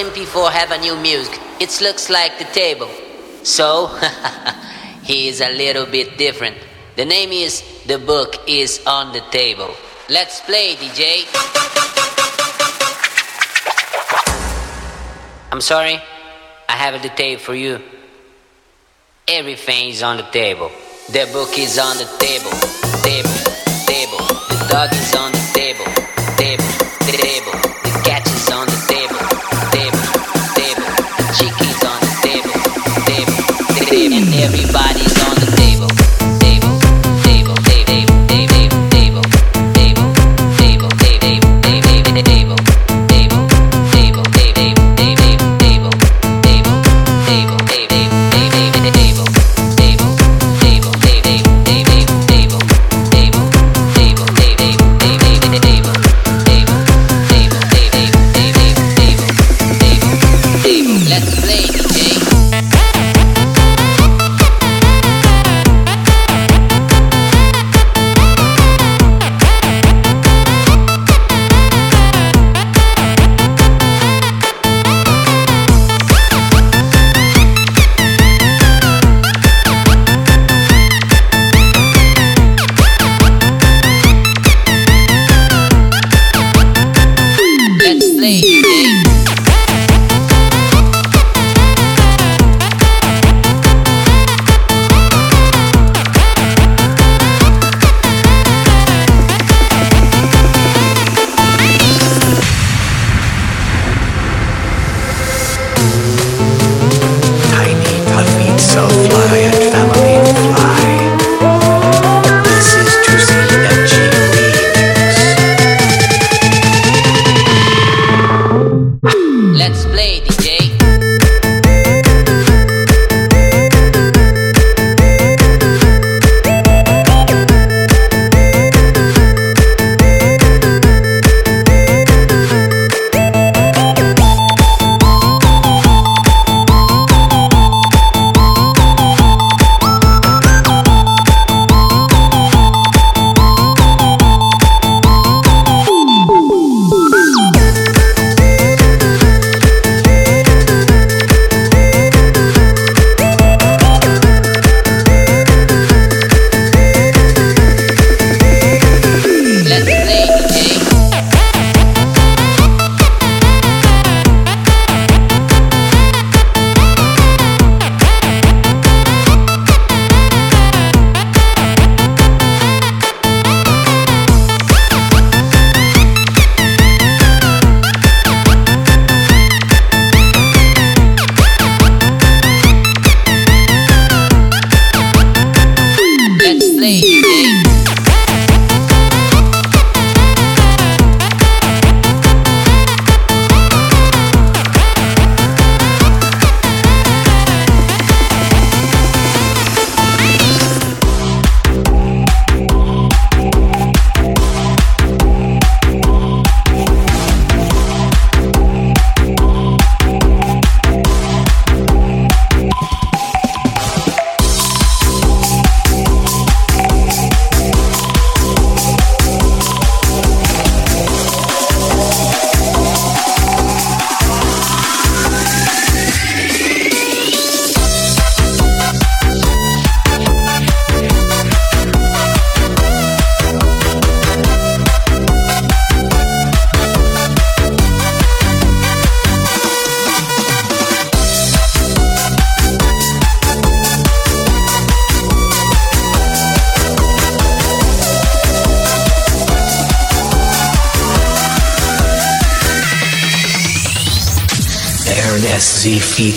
MP4 have a new music. It looks like the table. So, he is a little bit different. The name is The Book is on the Table. Let's play, DJ. I'm sorry, I have the tape for you. Everything is on the table. The book is on the table. Table, table. The dog is on the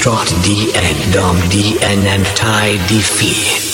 Trot DN Dom DN and Tai D Fee。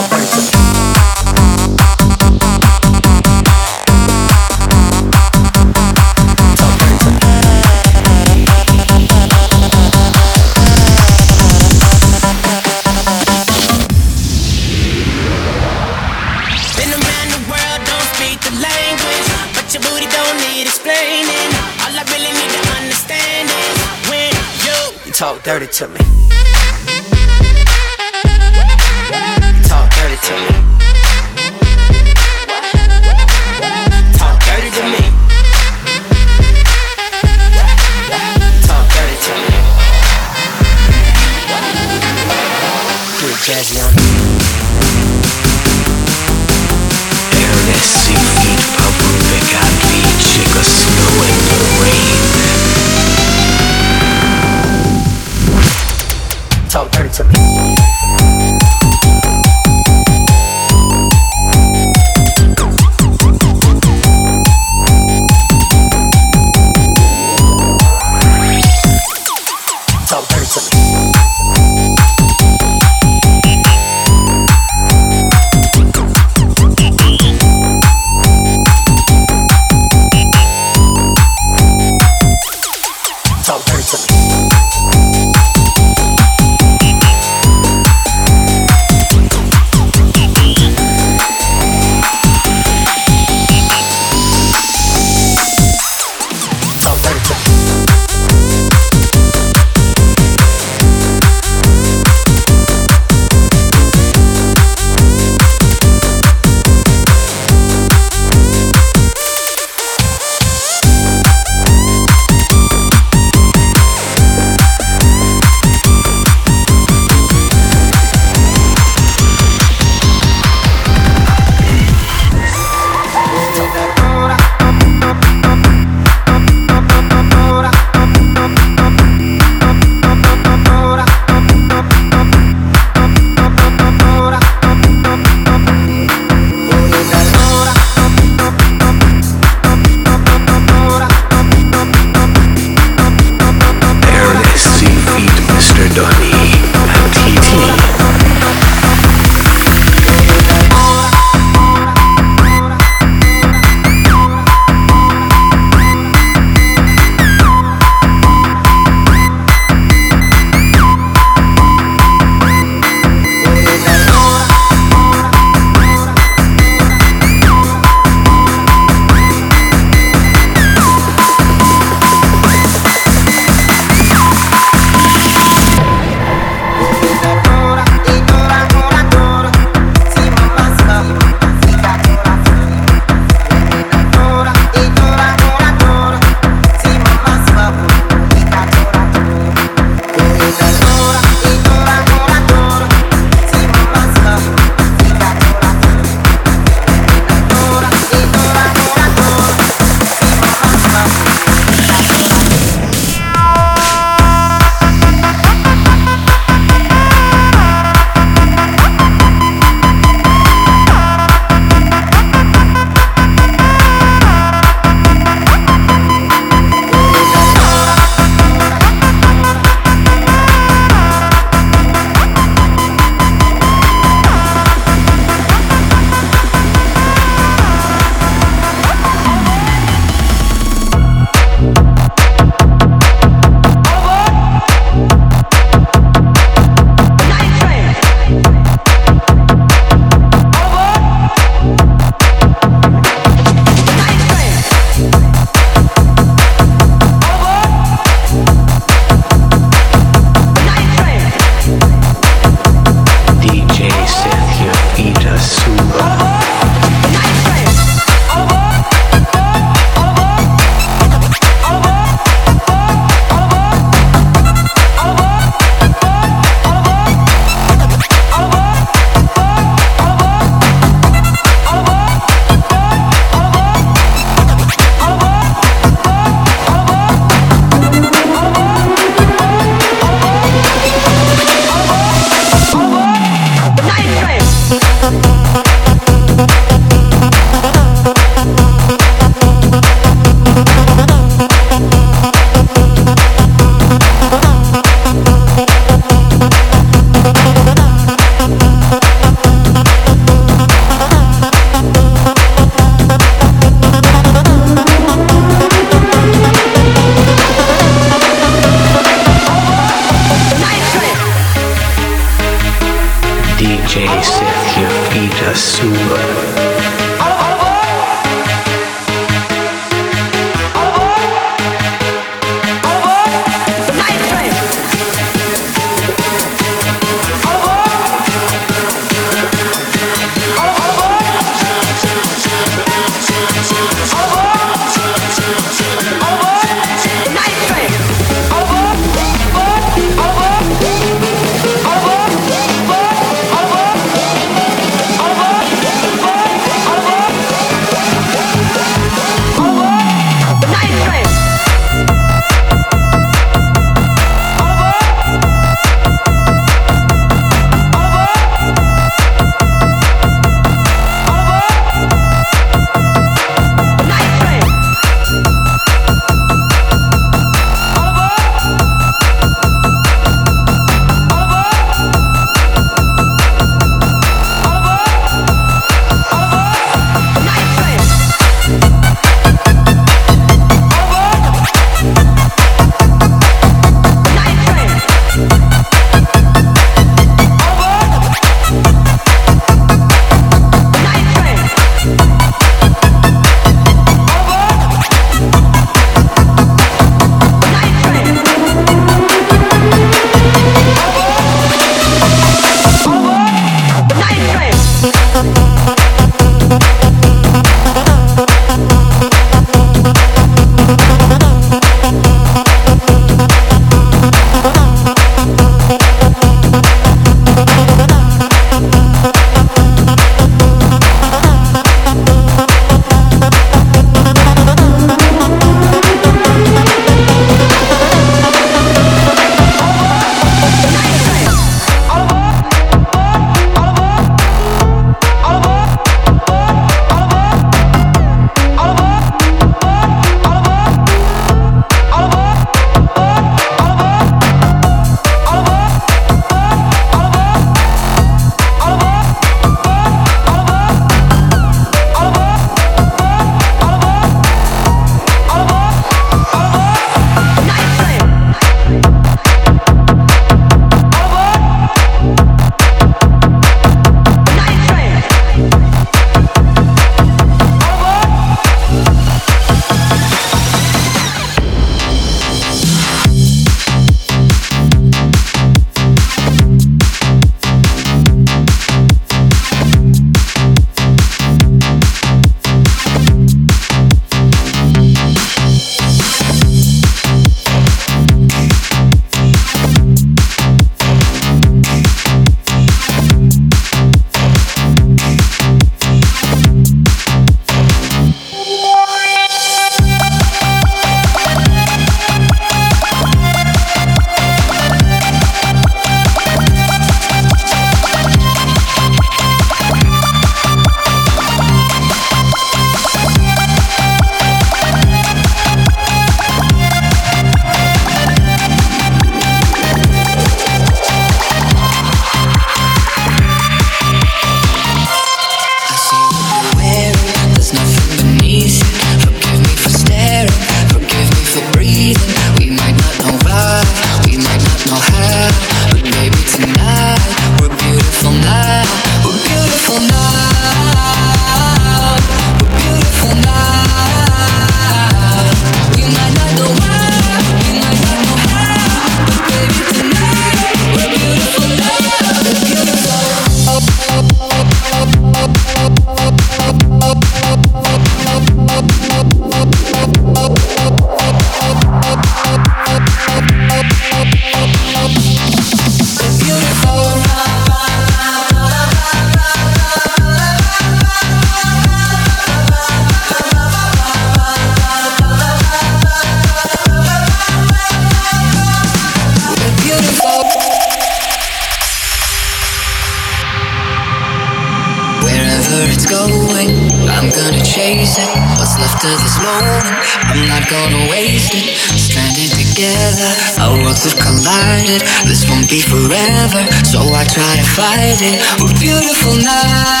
Fight it. We're beautiful now.